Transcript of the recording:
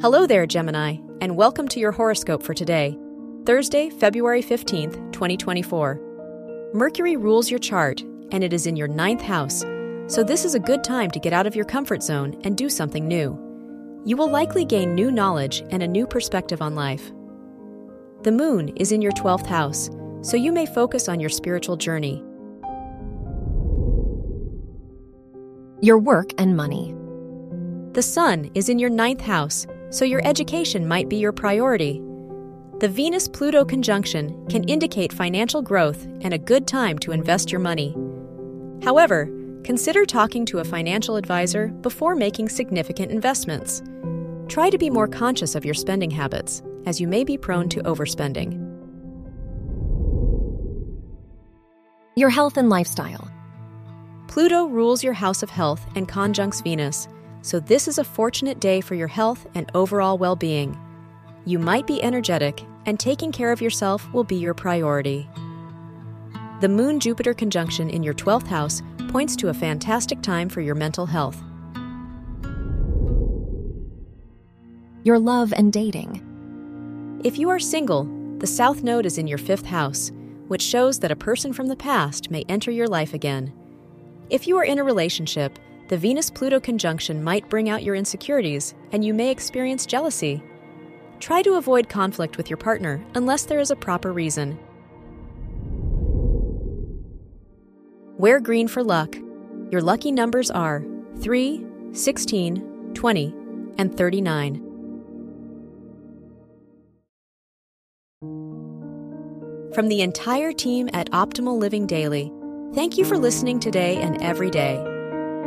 Hello there, Gemini, and welcome to your horoscope for today, Thursday, February 15th, 2024. Mercury rules your chart, and it is in your ninth house, so this is a good time to get out of your comfort zone and do something new. You will likely gain new knowledge and a new perspective on life. The moon is in your 12th house, so you may focus on your spiritual journey. Your work and money. The sun is in your ninth house, so your education might be your priority. The Venus Pluto conjunction can indicate financial growth and a good time to invest your money. However, consider talking to a financial advisor before making significant investments. Try to be more conscious of your spending habits, as you may be prone to overspending. Your health and lifestyle. Pluto rules your house of health and conjuncts Venus, so this is a fortunate day for your health and overall well being. You might be energetic, and taking care of yourself will be your priority. The Moon Jupiter conjunction in your 12th house points to a fantastic time for your mental health. Your love and dating. If you are single, the South Node is in your 5th house, which shows that a person from the past may enter your life again. If you are in a relationship, the Venus Pluto conjunction might bring out your insecurities and you may experience jealousy. Try to avoid conflict with your partner unless there is a proper reason. Wear green for luck. Your lucky numbers are 3, 16, 20, and 39. From the entire team at Optimal Living Daily, thank you for listening today and every day.